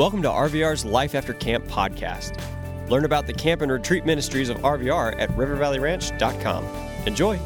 Welcome to RVR's Life After Camp podcast. Learn about the camp and retreat ministries of RVR at rivervalleyranch.com. Enjoy.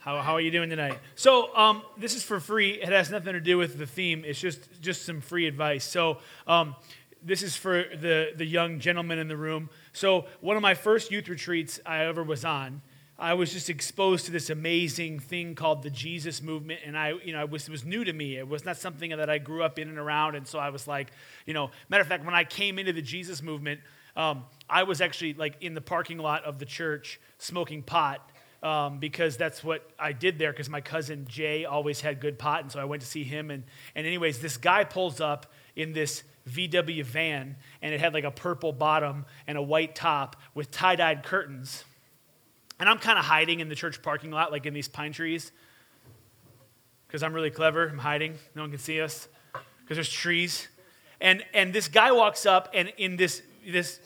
How, how are you doing tonight? So um, this is for free. It has nothing to do with the theme. It's just just some free advice. So um, this is for the the young gentlemen in the room. So one of my first youth retreats I ever was on, I was just exposed to this amazing thing called the Jesus movement, and I, you know, it was, it was new to me. It was not something that I grew up in and around, and so I was like, you know, matter of fact, when I came into the Jesus movement, um, I was actually like in the parking lot of the church smoking pot. Um, because that's what I did there. Because my cousin Jay always had good pot, and so I went to see him. And, and anyways, this guy pulls up in this VW van, and it had like a purple bottom and a white top with tie dyed curtains. And I'm kind of hiding in the church parking lot, like in these pine trees, because I'm really clever. I'm hiding. No one can see us because there's trees. And, and this guy walks up, and in this, this,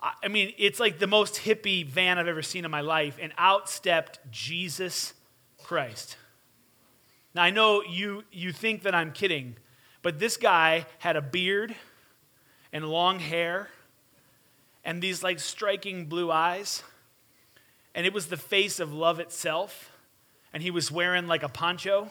I mean, it's like the most hippie van I've ever seen in my life, and out stepped Jesus Christ. Now, I know you, you think that I'm kidding, but this guy had a beard and long hair and these like striking blue eyes and it was the face of love itself, and he was wearing like a poncho.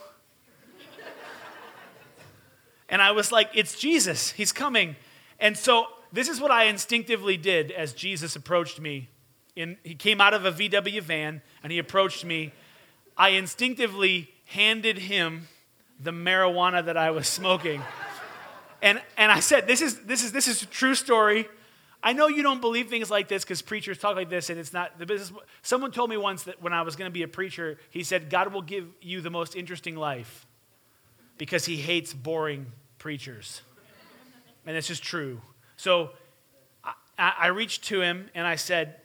and I was like, it's Jesus, he's coming. And so this is what I instinctively did as Jesus approached me. In, he came out of a VW van and he approached me. I instinctively handed him the marijuana that I was smoking. And, and I said, this is, this, is, this is a true story. I know you don't believe things like this because preachers talk like this and it's not the business. Someone told me once that when I was going to be a preacher, he said, God will give you the most interesting life because he hates boring preachers. And it's just true. So I, I reached to him and I said,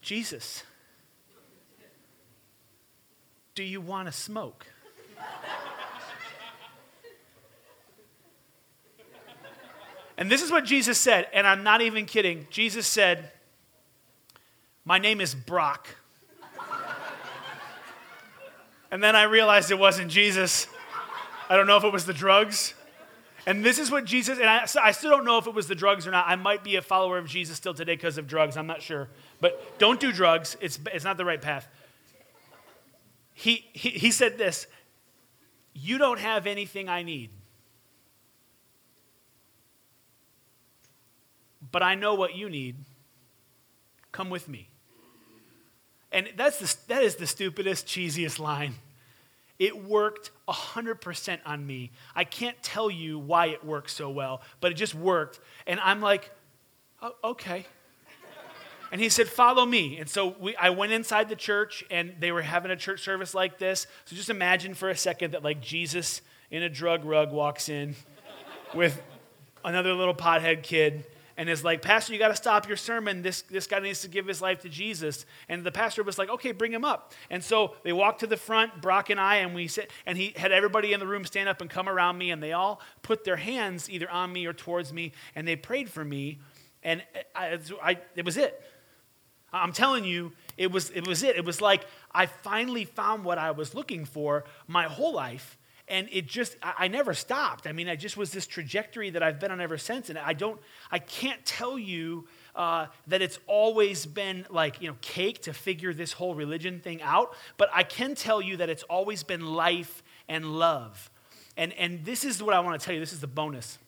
Jesus, do you want to smoke? And this is what Jesus said, and I'm not even kidding. Jesus said, My name is Brock. and then I realized it wasn't Jesus. I don't know if it was the drugs. And this is what Jesus, and I, I, still don't know if it was the drugs or not. I might be a follower of Jesus still today because of drugs. I'm not sure. But don't do drugs, it's, it's not the right path. He, he, he said this You don't have anything I need. But I know what you need. Come with me. And that's the, that is the stupidest, cheesiest line. It worked 100% on me. I can't tell you why it worked so well, but it just worked. And I'm like, oh, okay. And he said, Follow me. And so we, I went inside the church, and they were having a church service like this. So just imagine for a second that, like, Jesus in a drug rug walks in with another little pothead kid and is like, Pastor, you got to stop your sermon. This, this guy needs to give his life to Jesus. And the pastor was like, okay, bring him up. And so they walked to the front, Brock and I, and we sit, and he had everybody in the room stand up and come around me, and they all put their hands either on me or towards me, and they prayed for me. And I, I, it was it. I'm telling you, it was, it was it. It was like I finally found what I was looking for my whole life and it just I, I, never stopped. I mean i just was this trajectory that i've been on ever since and i don't i can't tell you uh, that it's always been like you know cake to figure this whole religion thing out but i can tell you that it's always been life and love. And and this is what i want to tell you this is the bonus.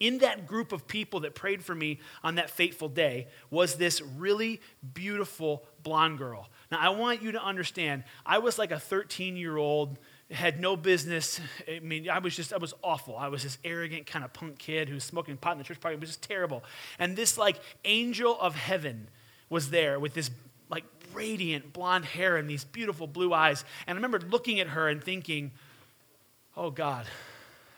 In that group of people that prayed for me on that fateful day was this really beautiful blonde girl. Now i want you to understand i was like a 13 year old had no business. I mean, I was just, I was awful. I was this arrogant kind of punk kid who was smoking pot in the church party. It was just terrible. And this like angel of heaven was there with this like radiant blonde hair and these beautiful blue eyes. And I remember looking at her and thinking, oh God,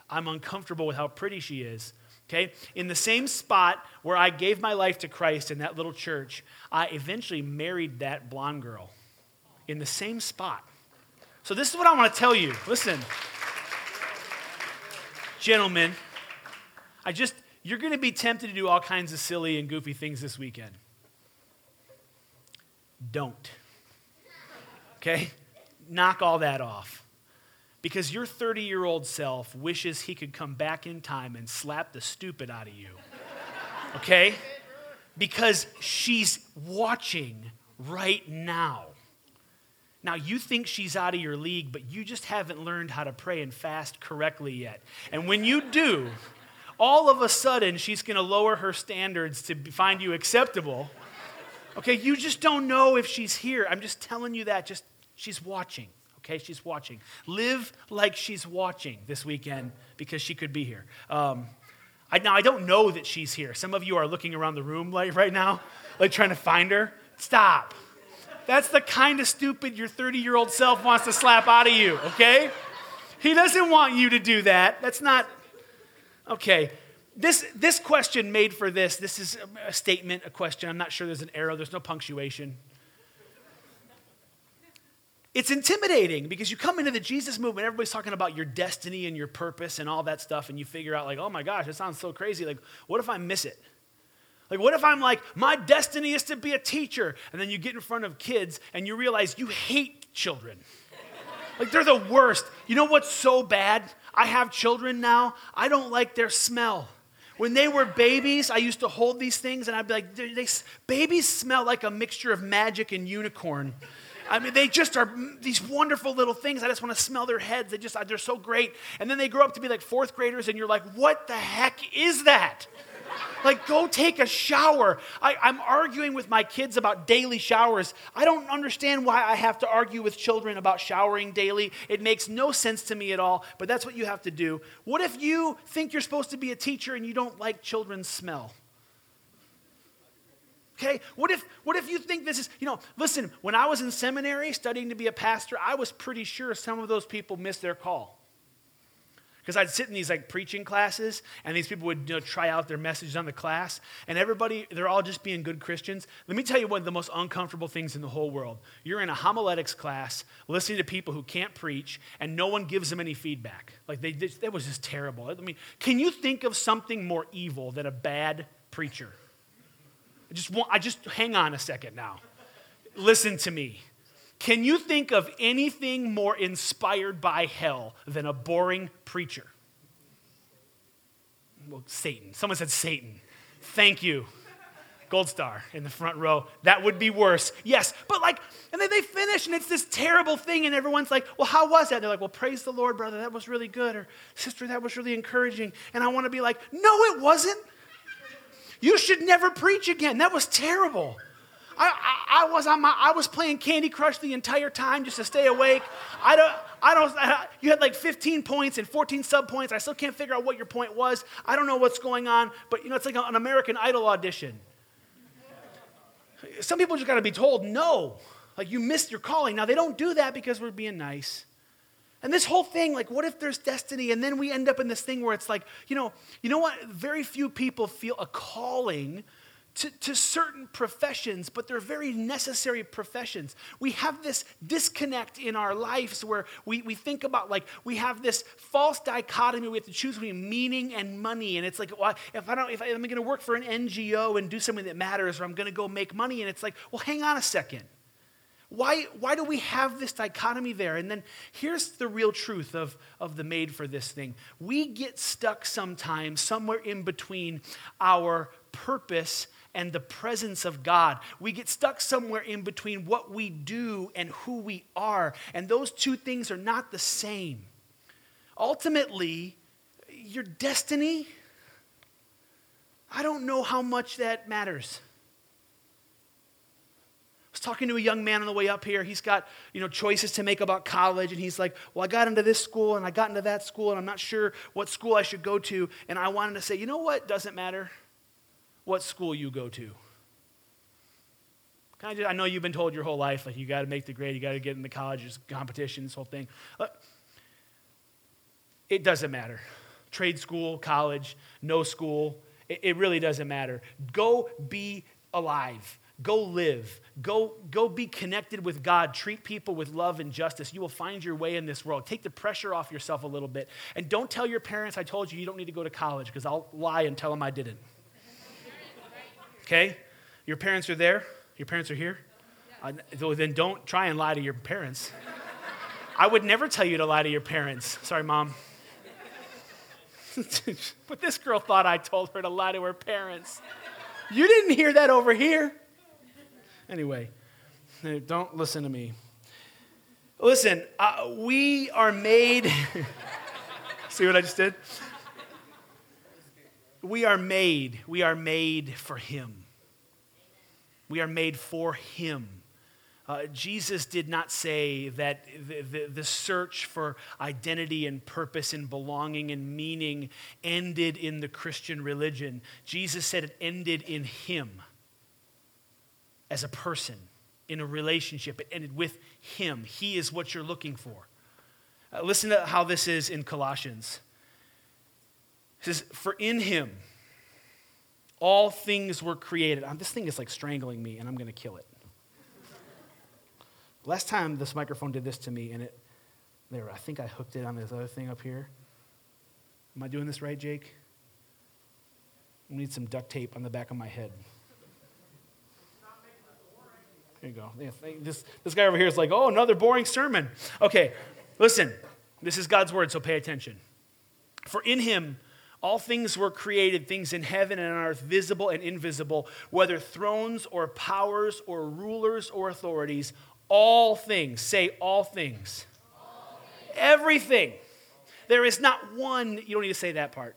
I'm uncomfortable with how pretty she is. Okay? In the same spot where I gave my life to Christ in that little church, I eventually married that blonde girl. In the same spot. So, this is what I want to tell you. Listen, gentlemen, I just, you're going to be tempted to do all kinds of silly and goofy things this weekend. Don't. Okay? Knock all that off. because your 30 year old self wishes he could come back in time and slap the stupid out of you. Okay? Because she's watching right now. Now, you think she's out of your league, but you just haven't learned how to pray and fast correctly yet. And when you do, all of a sudden she's going to lower her standards to find you acceptable. Okay, you just don't know if she's here. I'm just telling you that. Just she's watching. Okay, she's watching. Live like she's watching this weekend because she could be here. Um, I, now I don't know that she's here. Some of you are looking around the room like right now, like trying to find her. Stop. That's the kind of stupid your 30 year old self wants to slap out of you. Okay, he doesn't want you to do that. That's not Okay, this, this question made for this, this is a statement, a question. I'm not sure there's an arrow, there's no punctuation. It's intimidating because you come into the Jesus movement, everybody's talking about your destiny and your purpose and all that stuff, and you figure out, like, oh my gosh, it sounds so crazy. Like, what if I miss it? Like, what if I'm like, my destiny is to be a teacher? And then you get in front of kids and you realize you hate children. Like, they're the worst. You know what's so bad? I have children now. I don't like their smell. When they were babies, I used to hold these things and I'd be like, they, they, babies smell like a mixture of magic and unicorn. I mean, they just are these wonderful little things. I just want to smell their heads. They just, they're so great. And then they grow up to be like fourth graders, and you're like, what the heck is that? Like, go take a shower. I, I'm arguing with my kids about daily showers. I don't understand why I have to argue with children about showering daily. It makes no sense to me at all, but that's what you have to do. What if you think you're supposed to be a teacher and you don't like children's smell? Okay, what if what if you think this is, you know, listen, when I was in seminary studying to be a pastor, I was pretty sure some of those people missed their call. Because I'd sit in these like preaching classes, and these people would you know, try out their messages on the class, and everybody, they're all just being good Christians. Let me tell you one of the most uncomfortable things in the whole world. You're in a homiletics class listening to people who can't preach, and no one gives them any feedback. Like, they, that was just terrible. I mean, can you think of something more evil than a bad preacher? I just, want, I just hang on a second now. Listen to me. Can you think of anything more inspired by hell than a boring preacher? Well, Satan. Someone said Satan. Thank you. Gold star in the front row. That would be worse. Yes, but like, and then they finish and it's this terrible thing, and everyone's like, well, how was that? They're like, well, praise the Lord, brother. That was really good. Or sister, that was really encouraging. And I want to be like, no, it wasn't. You should never preach again. That was terrible. I, I, I, was on my, I was playing Candy Crush the entire time just to stay awake. I don't, I don't, I, you had like 15 points and 14 sub points. I still can't figure out what your point was. I don't know what's going on, but you know, it's like an American Idol audition. Some people just got to be told no, like you missed your calling. Now, they don't do that because we're being nice. And this whole thing, like, what if there's destiny? And then we end up in this thing where it's like, you know, you know what? Very few people feel a calling to, to certain professions, but they're very necessary professions. We have this disconnect in our lives where we, we think about like we have this false dichotomy. We have to choose between meaning and money. And it's like, well, if I don't, if I, am going to work for an NGO and do something that matters, or I'm going to go make money, and it's like, well, hang on a second. Why, why do we have this dichotomy there? And then here's the real truth of, of the made for this thing. We get stuck sometimes somewhere in between our purpose and the presence of God. We get stuck somewhere in between what we do and who we are, and those two things are not the same. Ultimately, your destiny, I don't know how much that matters. I was talking to a young man on the way up here. He's got, you know, choices to make about college and he's like, "Well, I got into this school and I got into that school and I'm not sure what school I should go to." And I wanted to say, "You know what? Doesn't matter what school you go to. I, just, I, know you've been told your whole life, like, you got to make the grade, you got to get in the colleges, competition, this whole thing. It doesn't matter. Trade school, college, no school, it, it really doesn't matter. Go be alive. Go live. Go, go be connected with God. Treat people with love and justice. You will find your way in this world. Take the pressure off yourself a little bit. And don't tell your parents I told you you don't need to go to college because I'll lie and tell them I didn't. Okay? Your parents are there? Your parents are here? Uh, then don't try and lie to your parents. I would never tell you to lie to your parents. Sorry, mom. but this girl thought I told her to lie to her parents. You didn't hear that over here. Anyway, don't listen to me. Listen, uh, we are made. See what I just did? We are made. We are made for Him. We are made for Him. Uh, Jesus did not say that the, the, the, search for identity and purpose and belonging and meaning ended in the Christian religion. Jesus said it ended in Him as a person, in a relationship. It ended with Him. He is what you're looking for. Uh, listen to how this is in Colossians. Says, For in Him all things were created. Um, this thing is like strangling me, and I'm going to kill it. Last time this microphone did this to me, and it, there, I think I hooked it on this other thing up here. Am I doing this right, Jake? I need some duct tape on the back of my head. There you go. This, this guy over here is like, oh, another boring sermon. Okay, listen. This is God's word, so pay attention. For in him all things were created, things in heaven and on earth, visible and invisible, whether thrones or powers or rulers or authorities, all things. Say all things. All things. Everything. There is not one, you don't need to say that part.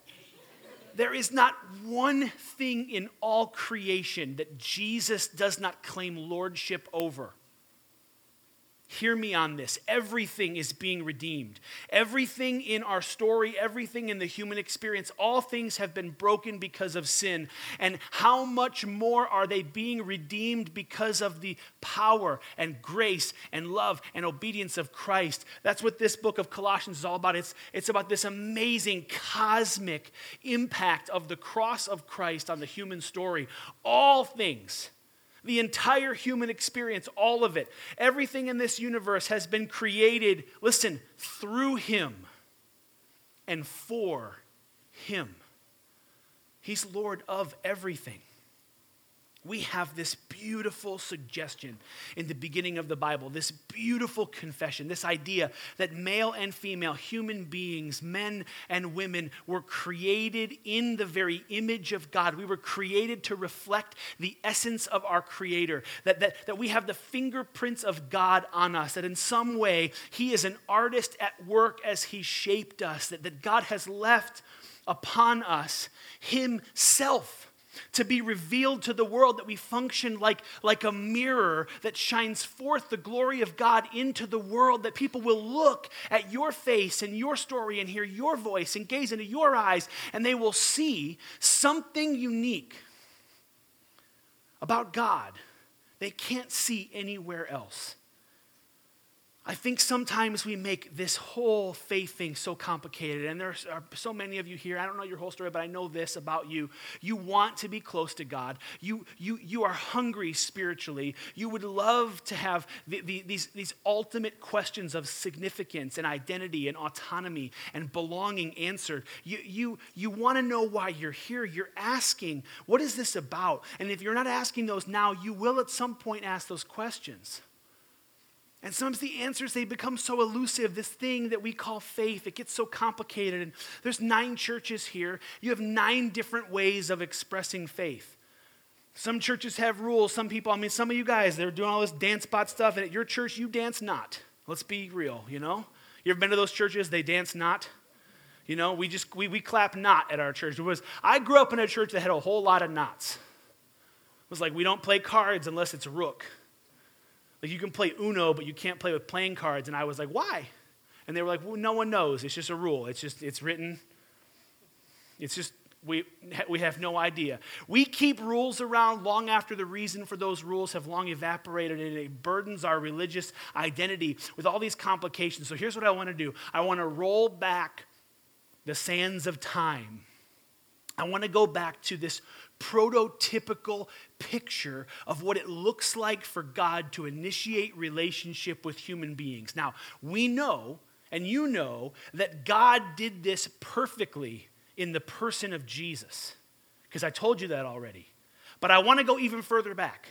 There is not one thing in all creation that Jesus does not claim lordship over. Hear me on this. Everything is being redeemed. Everything in our story, everything in the human experience, all things have been broken because of sin. And how much more are they being redeemed because of the power and grace and love and obedience of Christ? That's what this book of Colossians is all about. It's, it's about this amazing cosmic impact of the cross of Christ on the human story. All things the entire human experience, all of it, everything in this universe has been created, listen, through Him and for Him. He's Lord of everything we have this beautiful suggestion in the beginning of the Bible, this beautiful confession, this idea that male and female human beings, men and women, were created in the very image of God. We were created to reflect the essence of our Creator, that, that, that we have the fingerprints of God on us, that in some way He is an artist at work as He shaped us, that, that God has left upon us Himself to be revealed to the world, that we function like, like a mirror that shines forth the glory of God into the world, that people will look at your face and your story and hear your voice and gaze into your eyes, and they will see something unique about God they can't see anywhere else. I think sometimes we make this whole faith thing so complicated, and there are so many of you here. I don't know your whole story, but I know this about you. You want to be close to God. You, you, you are hungry spiritually. You would love to have the, the, these, these ultimate questions of significance and identity and autonomy and belonging answered. You, you, you want to know why you're here. You're asking, what is this about? And if you're not asking those now, you will at some point ask those questions. And sometimes the answers, they become so elusive, this thing that we call faith, it gets so complicated. And there's nine churches here. You have nine different ways of expressing faith. Some churches have rules. Some people, I mean, some of you guys, they're doing all this dance spot stuff, and at your church, you dance not. Let's be real, you know? You ever been to those churches? They dance not. You know, we just we, we clap not at our church. It was I grew up in a church that had a whole lot of knots. It was like we don't play cards unless it's rook. Like you can play Uno, but you can't play with playing cards. And I was like, why? And they were like, well, no one knows. It's just a rule. It's just, it's written. It's just, we, we have no idea. We keep rules around long after the reason for those rules have long evaporated, and it burdens our religious identity with all these complications. So here's what I want to do I want to roll back the sands of time. I want to go back to this prototypical picture of what it looks like for God to initiate relationship with human beings. Now, we know, and you know, that God did this perfectly in the person of Jesus, because I told you that already. But I want to go even further back.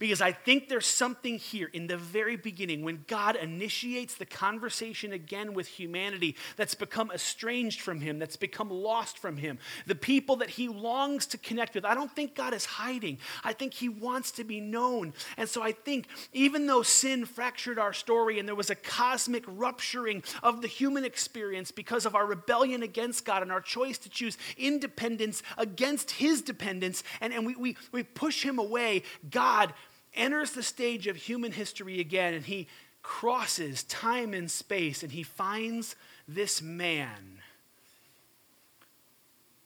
Because I think there's something here in the very beginning when God initiates the conversation again with humanity that's become estranged from Him, that's become lost from Him, the people that He longs to connect with. I don't think God is hiding. I think He wants to be known. And so I think even though sin fractured our story and there was a cosmic rupturing of the human experience because of our rebellion against God and our choice to choose independence against His dependence, and, and we, we, we push Him away, God enters the stage of human history again and he crosses time and space and he finds this man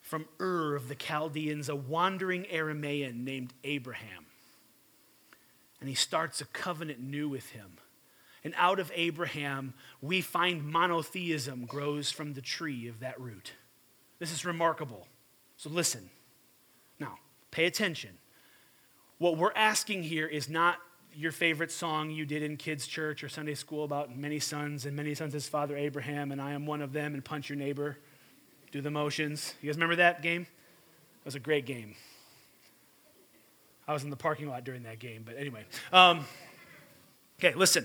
from Ur of the Chaldeans, a wandering Aramaean named Abraham. And he starts a covenant new with him. And out of Abraham, we find monotheism grows from the tree of that root. This is remarkable. So listen. Now, pay attention. What we're asking here is not your favorite song you did in kids' church or Sunday school about many sons and many sons his father Abraham, and I am one of them, and punch your neighbor, do the motions. You guys remember that game? It was a great game. I was in the parking lot during that game, but anyway. Um, okay, listen.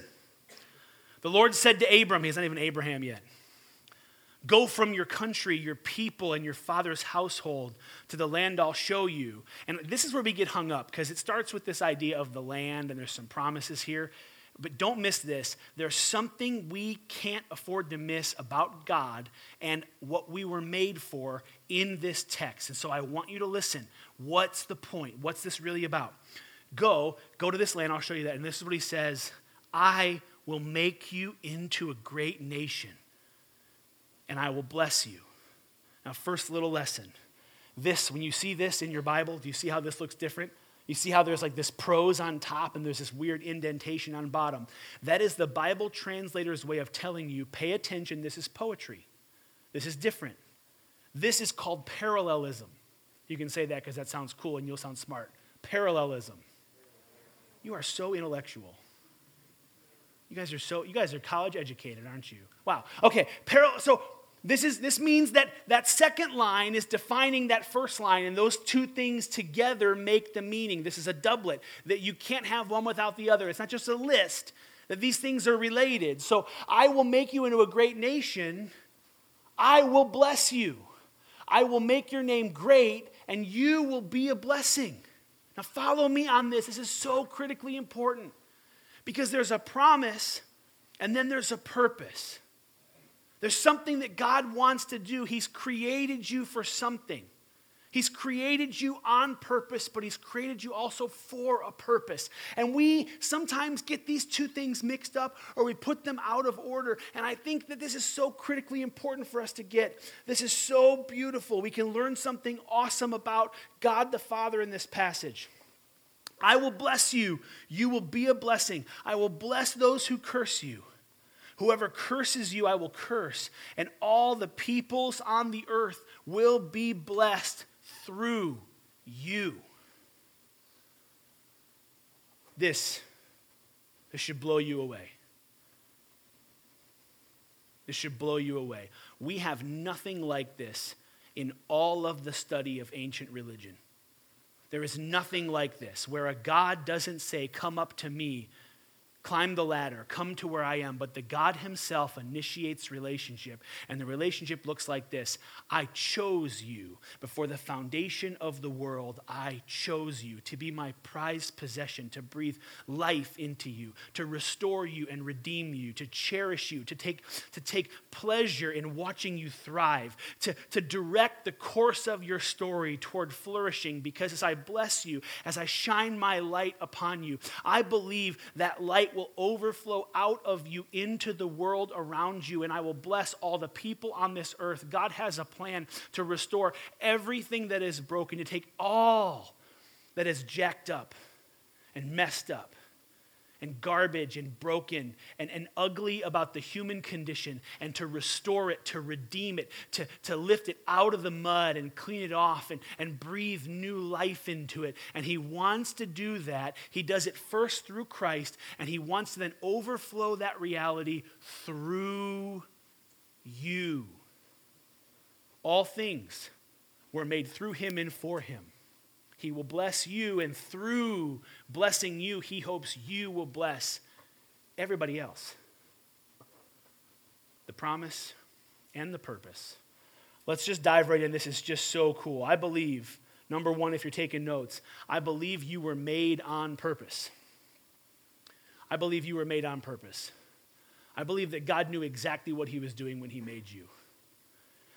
The Lord said to Abram, he's not even Abraham yet. Go from your country, your people, and your father's household to the land I'll show you. And this is where we get hung up because it starts with this idea of the land, and there's some promises here. But don't miss this. There's something we can't afford to miss about God and what we were made for in this text. And so I want you to listen. What's the point? What's this really about? Go, go to this land, I'll show you that. And this is what he says I will make you into a great nation and I will bless you. Now, first little lesson. This, when you see this in your Bible, do you see how this looks different? You see how there's like this prose on top and there's this weird indentation on bottom. That is the Bible translator's way of telling you pay attention, this is poetry. This is different. This is called parallelism. You can say that because that sounds cool and you'll sound smart. Parallelism. You are so intellectual. You guys are so you guys are college educated, aren't you? Wow. Okay, parallel so this, is, this means that that second line is defining that first line, and those two things together make the meaning. This is a doublet, that you can't have one without the other. It's not just a list, that these things are related. So I will make you into a great nation, I will bless you. I will make your name great, and you will be a blessing. Now, follow me on this. This is so critically important because there's a promise and then there's a purpose. There's something that God wants to do. He's created you for something. He's created you on purpose, but He's created you also for a purpose. And we sometimes get these two things mixed up or we put them out of order. And I think that this is so critically important for us to get. This is so beautiful. We can learn something awesome about God the Father in this passage. I will bless you. You will be a blessing. I will bless those who curse you. Whoever curses you, I will curse, and all the peoples on the earth will be blessed through you. This, this should blow you away. This should blow you away. We have nothing like this in all of the study of ancient religion. There is nothing like this where a God doesn't say, Come up to me climb the ladder, come to where I am, but the God Himself initiates relationship. And the relationship looks like this I chose you before the foundation of the world. I chose you to be my prized possession, to breathe life into you, to restore you and redeem you, to cherish you, to take, to take pleasure in watching you thrive, to, to direct the course of your story toward flourishing. Because as I bless you, as I shine my light upon you, I believe that light light will overflow out of you into the world around you, and I will bless all the people on this earth. God has a plan to restore everything that is broken, to take all that is jacked up and messed up and garbage and broken and, and ugly about the human condition and to restore it, to redeem it, to, to lift it out of the mud and clean it off and, and breathe new life into it. And he wants to do that. He does it first through Christ, and he wants to then overflow that reality through you. All things were made through him and for him. He will bless you, and through blessing you, He hopes you will bless everybody else. The promise and the purpose. Let's just dive right in. This is just so cool. I believe, number one, if you're taking notes, I believe you were made on purpose. I believe you were made on purpose. I believe that God knew exactly what He was doing when He made you.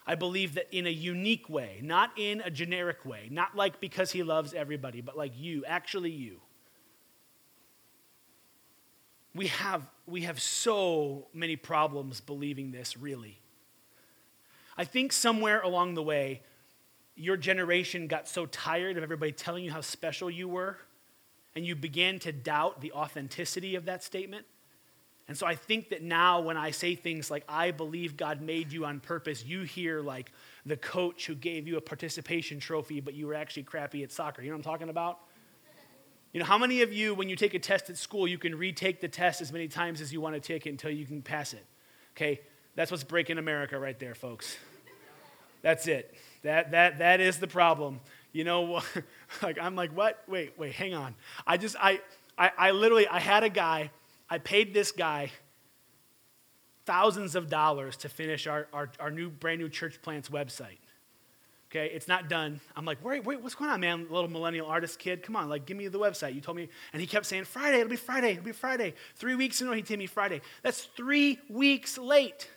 I believe that in a unique way, not in a generic way, not like because He loves everybody, but like you, actually you. We have, we have so many problems believing this, really. I think somewhere along the way, your generation got so tired of everybody telling you how special you were, and you began to doubt the authenticity of that statement. And so I think that now when I say things like, I believe God made you on purpose, you hear like the coach who gave you a participation trophy, but you were actually crappy at soccer. You know what I'm talking about? You know, how many of you, when you take a test at school, you can retake the test as many times as you want to take it until you can pass it? Okay, that's what's breaking America right there, folks. That's it. That, that, that is the problem. You know, like I'm like, what? Wait, wait, hang on. I just, I, I, I literally, I had a guy, I paid this guy thousands of dollars to finish our, our, our new, brand new church plants website. Okay, it's not done. I'm like, wait, wait, what's going on, man? Little millennial artist kid, come on, like, give me the website. You told me, and he kept saying, Friday, it'll be Friday, it'll be Friday. Three weeks in a he told me Friday. That's three weeks late.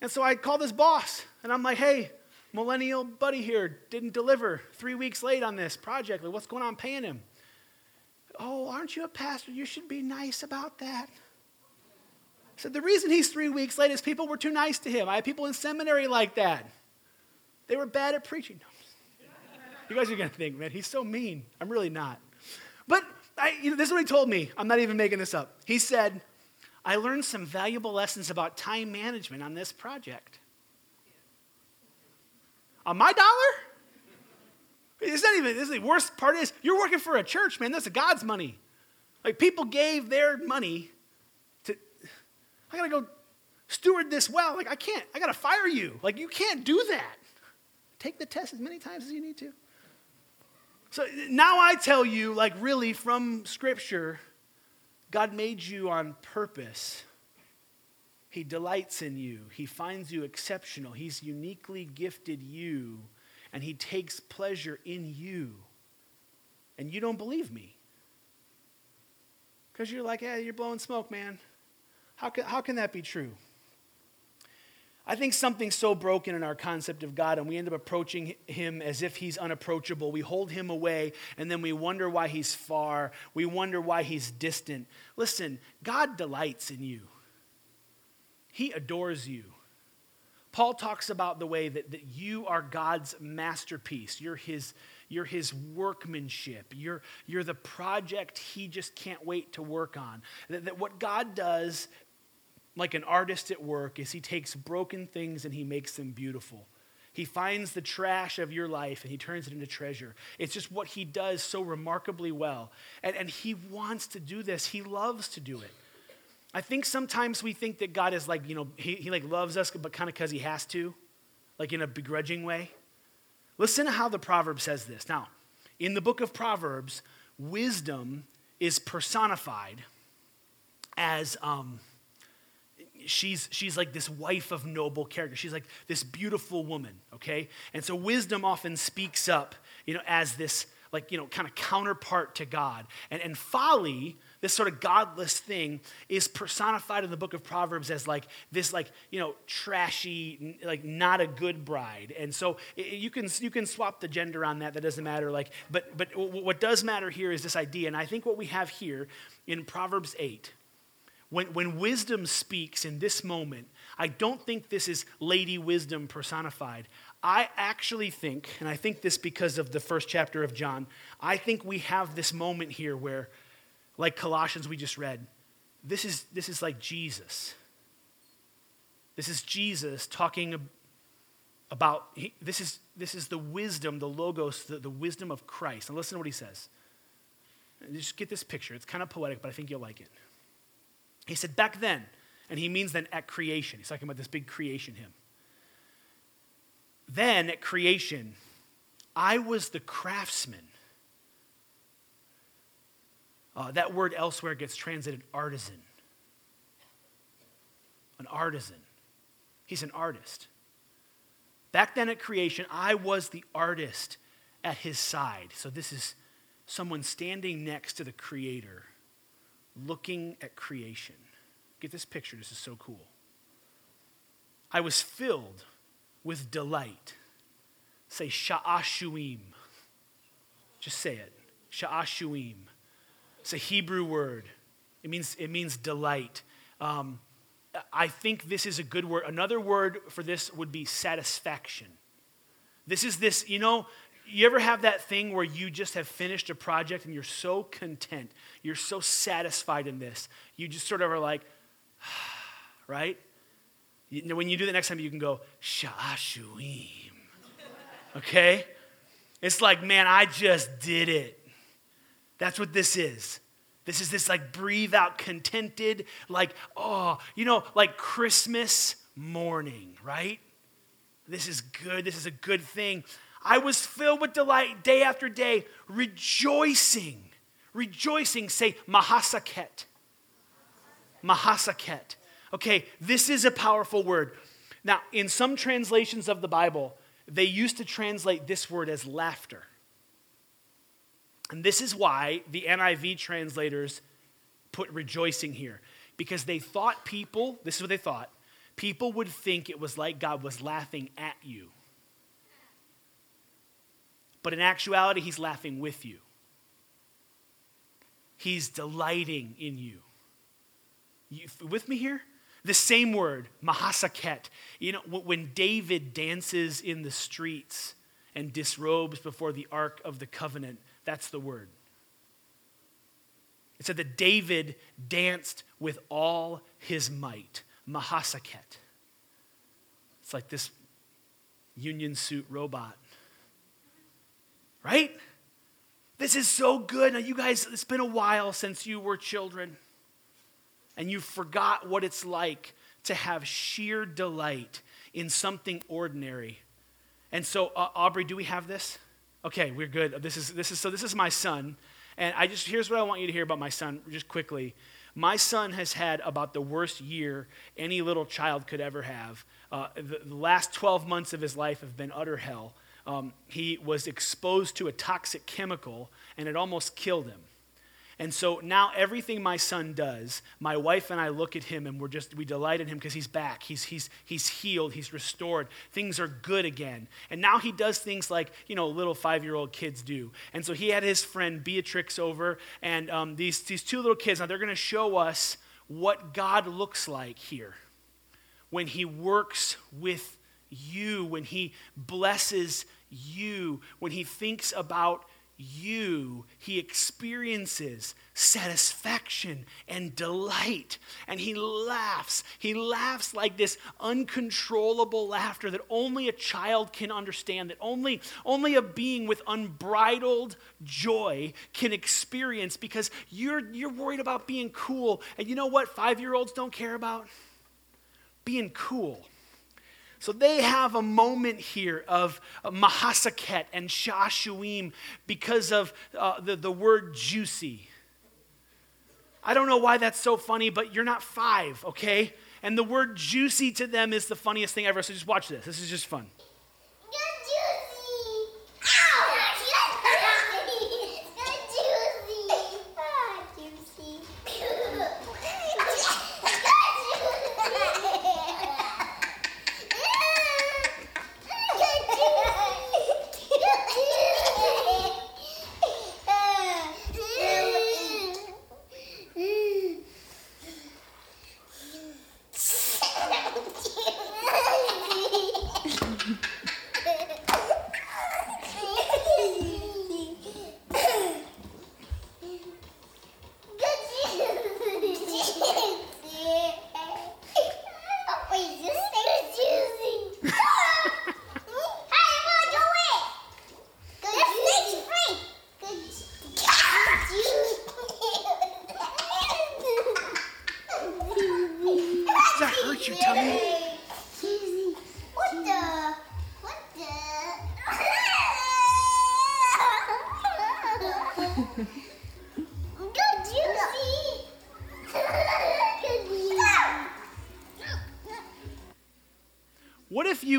And so I called his boss, and I'm like, hey, millennial buddy here didn't deliver. Three weeks late on this project. Like, what's going on paying him? Oh, aren't you a pastor? You should be nice about that. I said, the reason he's three weeks late is people were too nice to him. I had people in seminary like that. They were bad at preaching. You guys are going to think, man, he's so mean. I'm really not. But I, you know, this is what he told me. I'm not even making this up. He said, I learned some valuable lessons about time management on this project. On my dollar? It's not even, is the worst part is you're working for a church, man. That's God's money. Like people gave their money to, I gotta go steward this well. Like I can't, I gotta fire you. Like you can't do that. Take the test as many times as you need to. So now I tell you, like, really from Scripture, God made you on purpose. He delights in you. He finds you exceptional. He's uniquely gifted you, and He takes pleasure in you. And you don't believe me. Because you're like, yeah, you're blowing smoke, man. How can, how can that be true? I think something's so broken in our concept of God, and we end up approaching Him as if He's unapproachable. We hold Him away, and then we wonder why He's far. We wonder why He's distant. Listen, God delights in you, He adores you. Paul talks about the way that, that you are God's masterpiece. You're his, you're his workmanship. You're, you're the project he just can't wait to work on. That, that what God does like an artist at work is he takes broken things and he makes them beautiful. He finds the trash of your life and he turns it into treasure. It's just what he does so remarkably well. And, and he wants to do this, he loves to do it. I think sometimes we think that God is like, you know, he, he like loves us, but kind of because he has to, like in a begrudging way. Listen to how the proverb says this. Now, in the book of Proverbs, wisdom is personified as um, she's, she's like this wife of noble character. She's like this beautiful woman, okay? And so wisdom often speaks up, you know, as this, like, you know, kind of counterpart to God. And, and folly, this sort of godless thing, is personified in the book of Proverbs as like this, like, you know, trashy, like not a good bride. And so you can, you can swap the gender on that. That doesn't matter. Like, but, but what does matter here is this idea. And I think what we have here in Proverbs 8 when, when wisdom speaks in this moment, I don't think this is Lady Wisdom personified. I actually think, and I think this because of the first chapter of John, I think we have this moment here where, like Colossians we just read, this is, this is like Jesus. This is Jesus talking about, he, this, is, this is the wisdom, the logos, the, the wisdom of Christ. And listen to what he says. Just get this picture. It's kind of poetic, but I think you'll like it. He said, back then, and he means then at creation. He's talking about this big creation hymn. Then at creation, I was the craftsman. Uh, that word elsewhere gets translated artisan. An artisan. He's an artist. Back then at creation, I was the artist at his side. So this is someone standing next to the Creator, looking at creation. Get this picture, this is so cool. I was filled with delight. Say sha'ashuim. Just say it. Sha'ashuim. It's a Hebrew word. It means, it means delight. Um, I think this is a good word. Another word for this would be satisfaction. This is this, you know, you ever have that thing where you just have finished a project and you're so content, you're so satisfied in this, you just sort of are like, right? When you do the next time, you can go, Sha'ashuim. Okay? It's like, man, I just did it. That's what this is. This is this like breathe out contented, like, oh, you know, like Christmas morning, right? This is good. This is a good thing. I was filled with delight day after day, rejoicing. Rejoicing, say mahasaket. Mahasaket. Okay, this is a powerful word. Now, in some translations of the Bible, they used to translate this word as laughter. And this is why the NIV translators put rejoicing here, because they thought people, this is what they thought, people would think it was like God was laughing at you. But in actuality, He's laughing with you, He's delighting in you. you with me here? The same word, mahasaket. You know, when David dances in the streets and disrobes before the Ark of the Covenant, that's the word. It said that David danced with all his might. Mahasaket. It's like this union suit robot. Right? This is so good. Now, you guys, it's been a while since you were children, and you forgot what it's like to have sheer delight in something ordinary. And so, uh, Aubrey, do we have this? Okay, we're good. This is, this is, so this is my son. And I just, here's what I want you to hear about my son, just quickly. My son has had about the worst year any little child could ever have. Uh, the, the, last 12 months of his life have been utter hell. Um, he was exposed to a toxic chemical, and it almost killed him. And so now everything my son does, my wife and I look at him and we're just, we delight in him because he's back. He's, he's, he's healed. He's restored. Things are good again. And now he does things like, you know, little five year old kids do. And so he had his friend Beatrix over, and um, these, these two little kids, now they're going to show us what God looks like here when he works with you, when he blesses you, when he thinks about you, he experiences satisfaction and delight. And he laughs. He laughs like this uncontrollable laughter that only a child can understand, that only, only a being with unbridled joy can experience because you're, you're worried about being cool. And you know what five year olds don't care about? Being cool. So they have a moment here of Mahasaket and Sha'ashuim because of uh, the, the word juicy. I don't know why that's so funny, but you're not five, okay? And the word juicy to them is the funniest thing ever. So just watch this. This is just fun. What if you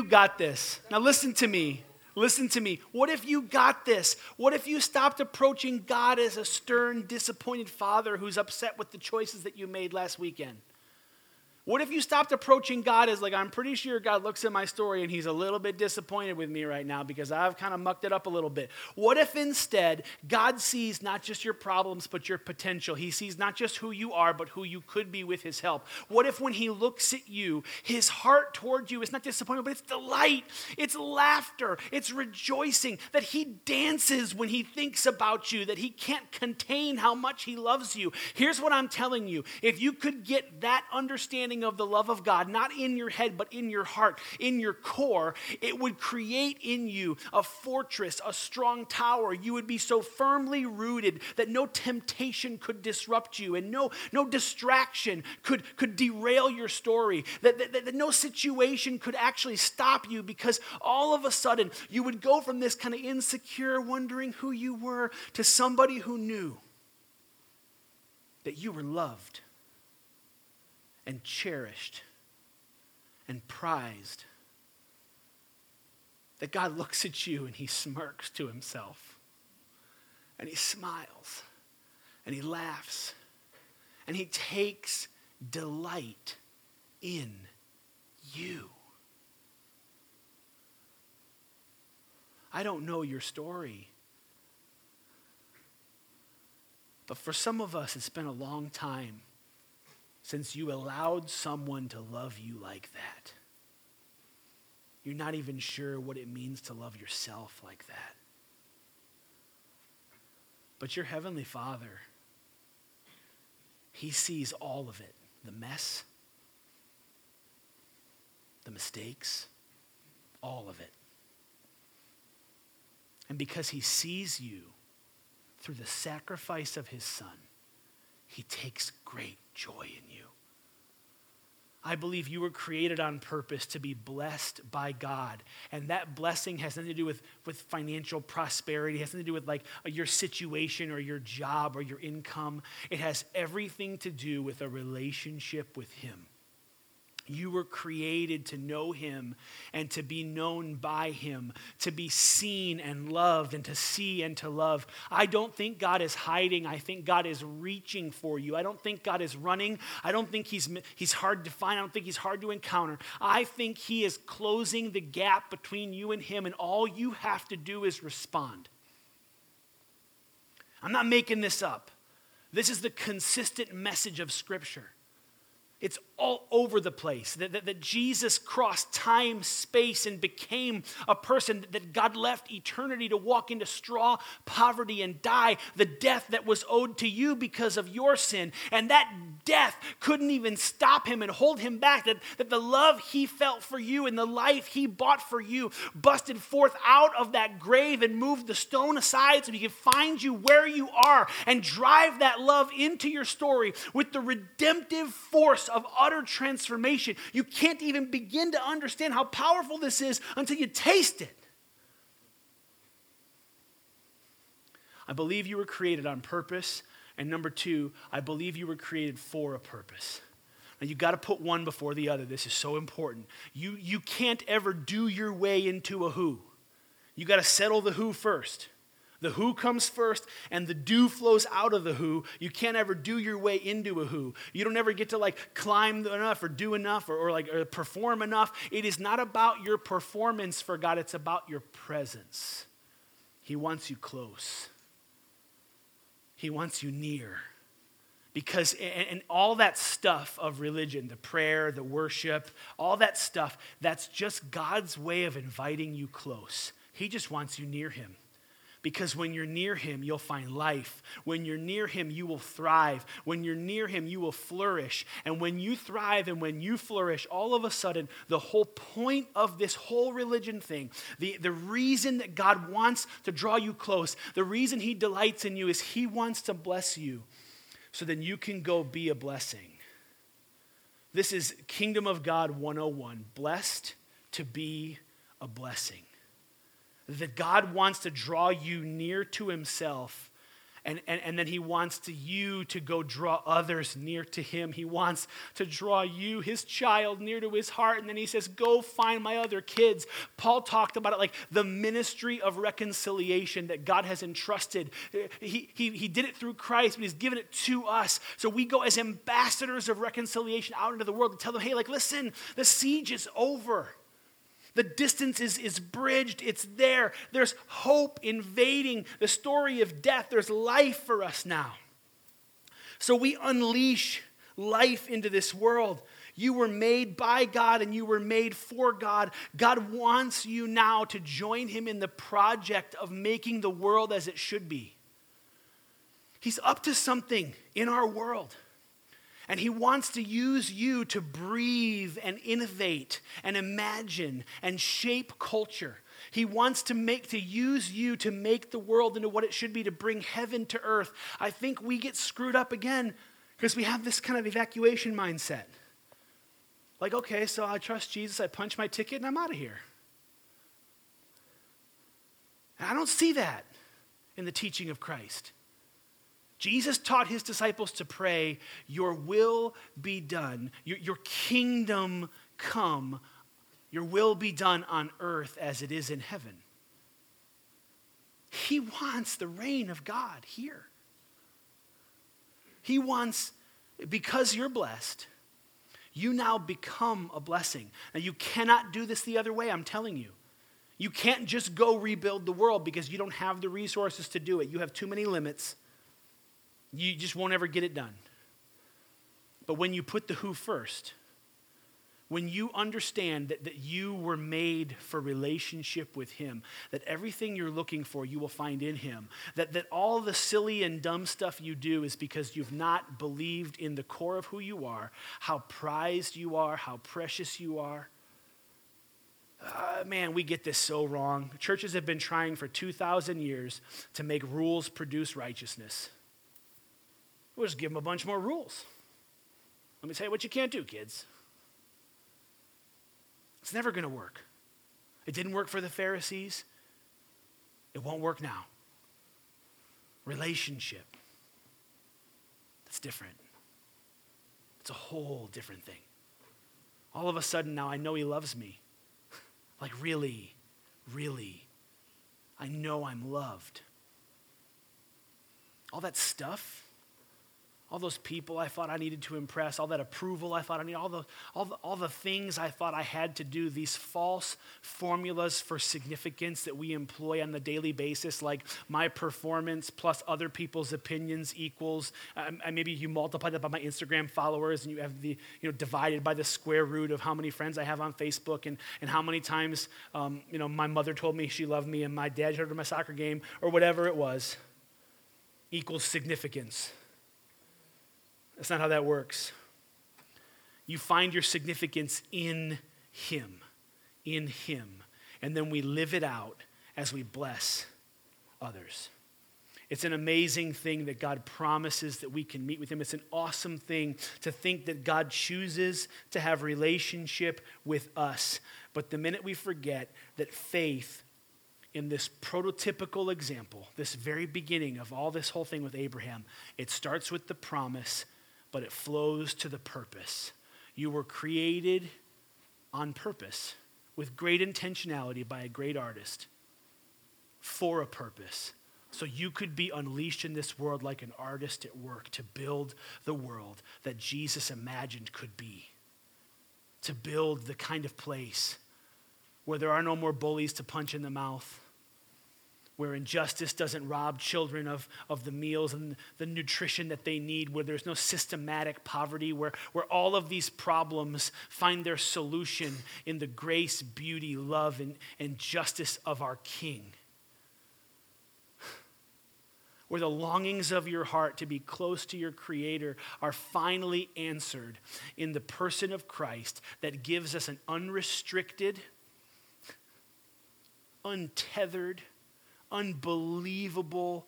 got this? Now, listen to me. Listen to me. What if you got this? What if you stopped approaching God as a stern, disappointed father who's upset with the choices that you made last weekend? What if you stopped approaching God as like, I'm pretty sure God looks at my story and he's a little bit disappointed with me right now because I've kind of mucked it up a little bit? What if instead God sees not just your problems but your potential? He sees not just who you are but who you could be with his help. What if when he looks at you, his heart toward you is not disappointment but it's delight, it's laughter, it's rejoicing, that he dances when he thinks about you, that he can't contain how much he loves you? Here's what I'm telling you if you could get that understanding understanding of the love of God, not in your head, but in your heart, in your core, it would create in you a fortress, a strong tower. You would be so firmly rooted that no temptation could disrupt you and no, no distraction could, could derail your story, that, that, that no situation could actually stop you because all of a sudden you would go from this kind of insecure, wondering who you were, to somebody who knew that you were loved and cherished and prized. That God looks at you and he smirks to himself and he smiles and he laughs and he takes delight in you. I don't know your story. But for some of us, it's been a long time since you allowed someone to love you like that. You're not even sure what it means to love yourself like that. But your Heavenly Father, He sees all of it the mess, the mistakes, all of it. And because He sees you through the sacrifice of His Son, He takes great joy in you. I believe you were created on purpose to be blessed by God. And that blessing has nothing to do with, with financial prosperity, it has nothing to do with like uh, your situation or your job or your income. It has everything to do with a relationship with Him. You were created to know him and to be known by him, to be seen and loved and to see and to love. I don't think God is hiding. I think God is reaching for you. I don't think God is running. I don't think he's, he's hard to find. I don't think he's hard to encounter. I think he is closing the gap between you and him, and all you have to do is respond. I'm not making this up. This is the consistent message of Scripture. It's all over the place. That, that, that, Jesus crossed time, space, and became a person that God left eternity to walk into straw poverty and die the death that was owed to you because of your sin. And that death couldn't even stop him and hold him back. That, that the love he felt for you and the life he bought for you busted forth out of that grave and moved the stone aside so he could find you where you are and drive that love into your story with the redemptive force of utter transformation. You can't even begin to understand how powerful this is until you taste it. I believe you were created on purpose. And number two, I believe you were created for a purpose. Now, you got to put one before the other. This is so important. You, you can't ever do your way into a who. You got to settle the who first. The who comes first, and the do flows out of the who. You can't ever do your way into a who. You don't ever get to like climb enough or do enough or, or like or perform enough. It is not about your performance for God, it's about your presence. He wants you close, He wants you near. Because, and, all that stuff of religion, the prayer, the worship, all that stuff, that's just God's way of inviting you close. He just wants you near Him. Because when you're near him, you'll find life. When you're near him, you will thrive. When you're near him, you will flourish. And when you thrive and when you flourish, all of a sudden, the whole point of this whole religion thing, the, the reason that God wants to draw you close, the reason he delights in you is he wants to bless you so then you can go be a blessing. This is Kingdom of God 101 blessed to be a blessing that God wants to draw you near to Himself And, and, and then he wants to you to go draw others near to him. He wants to draw you, his child, near to his heart. And then he says, Go find my other kids. Paul talked about it like the ministry of reconciliation that God has entrusted. He, he, he did it through Christ, but he's given it to us. So we go as ambassadors of reconciliation out into the world to tell them, hey, like, listen, the siege is over. The distance is, is bridged, it's there. There's hope invading the story of death. There's life for us now. So we unleash life into this world. You were made by God and you were made for God. God wants you now to join Him in the project of making the world as it should be. He's up to something in our world. And he wants to use you to breathe and innovate and imagine and shape culture. He wants to make to use you to make the world into what it should be to bring heaven to earth. I think we get screwed up again because we have this kind of evacuation mindset. Like, okay, so I trust Jesus, I punch my ticket, and I'm out of here. And I don't see that in the teaching of Christ. Jesus taught his disciples to pray, Your will be done, your, your, kingdom come, your will be done on earth as it is in heaven. He wants the reign of God here. He wants, because you're blessed, you now become a blessing. Now, you cannot do this the other way, I'm telling you. You can't just go rebuild the world because you don't have the resources to do it. You have too many limits you just won't ever get it done. But when you put the who first, when you understand that, that you were made for relationship with Him, that everything you're looking for you will find in Him, that, that all the silly and dumb stuff you do is because you've not believed in the core of who you are, how prized you are, how precious you are. Uh, man, we get this so wrong. Churches have been trying for 2,000 years to make rules produce righteousness. We'll just give them a bunch more rules. Let me tell you what you can't do, kids. It's never going to work. It didn't work for the Pharisees. It won't work now. Relationship. That's different. It's a whole different thing. All of a sudden now I know he loves me. like, really, really. I know I'm loved. All that stuff all those people I thought I needed to impress, all that approval I thought I needed, all the, all, the, all the things I thought I had to do, these false formulas for significance that we employ on the daily basis, like my performance plus other people's opinions equals, uh, maybe you multiply that by my Instagram followers and you have the, you know, divided by the square root of how many friends I have on Facebook and, and how many times, um, you know, my mother told me she loved me and my dad showed her my soccer game or whatever it was, equals significance. That's not how that works. You find your significance in Him, in Him. And then we live it out as we bless others. It's an amazing thing that God promises that we can meet with Him. It's an awesome thing to think that God chooses to have relationship with us. But the minute we forget that faith in this prototypical example, this very beginning of all this whole thing with Abraham, it starts with the promise but it flows to the purpose. You were created on purpose with great intentionality by a great artist for a purpose. So you could be unleashed in this world like an artist at work to build the world that Jesus imagined could be. To build the kind of place where there are no more bullies to punch in the mouth where injustice doesn't rob children of, of the meals and the nutrition that they need, where there's no systematic poverty, where, where all of these problems find their solution in the grace, beauty, love, and, and justice of our King. Where the longings of your heart to be close to your Creator are finally answered in the person of Christ that gives us an unrestricted, untethered, unbelievable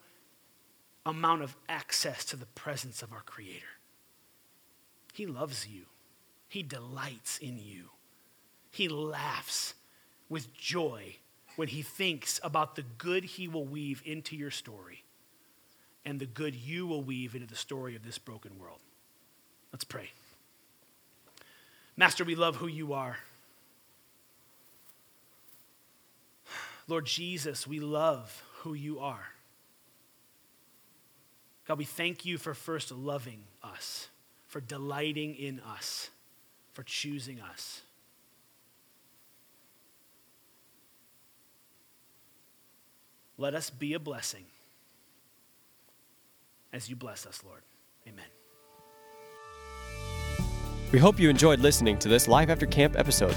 amount of access to the presence of our Creator. He loves you, He delights in you, He laughs with joy when He thinks about the good He will weave into your story. and the good you will weave into the story of this broken world. Let's pray. Master, we love who you are. Lord Jesus, we love who you are. God, we thank you for first loving us, for delighting in us, for choosing us. Let us be a blessing as you bless us, Lord. Amen. We hope you enjoyed listening to this Life After Camp episode.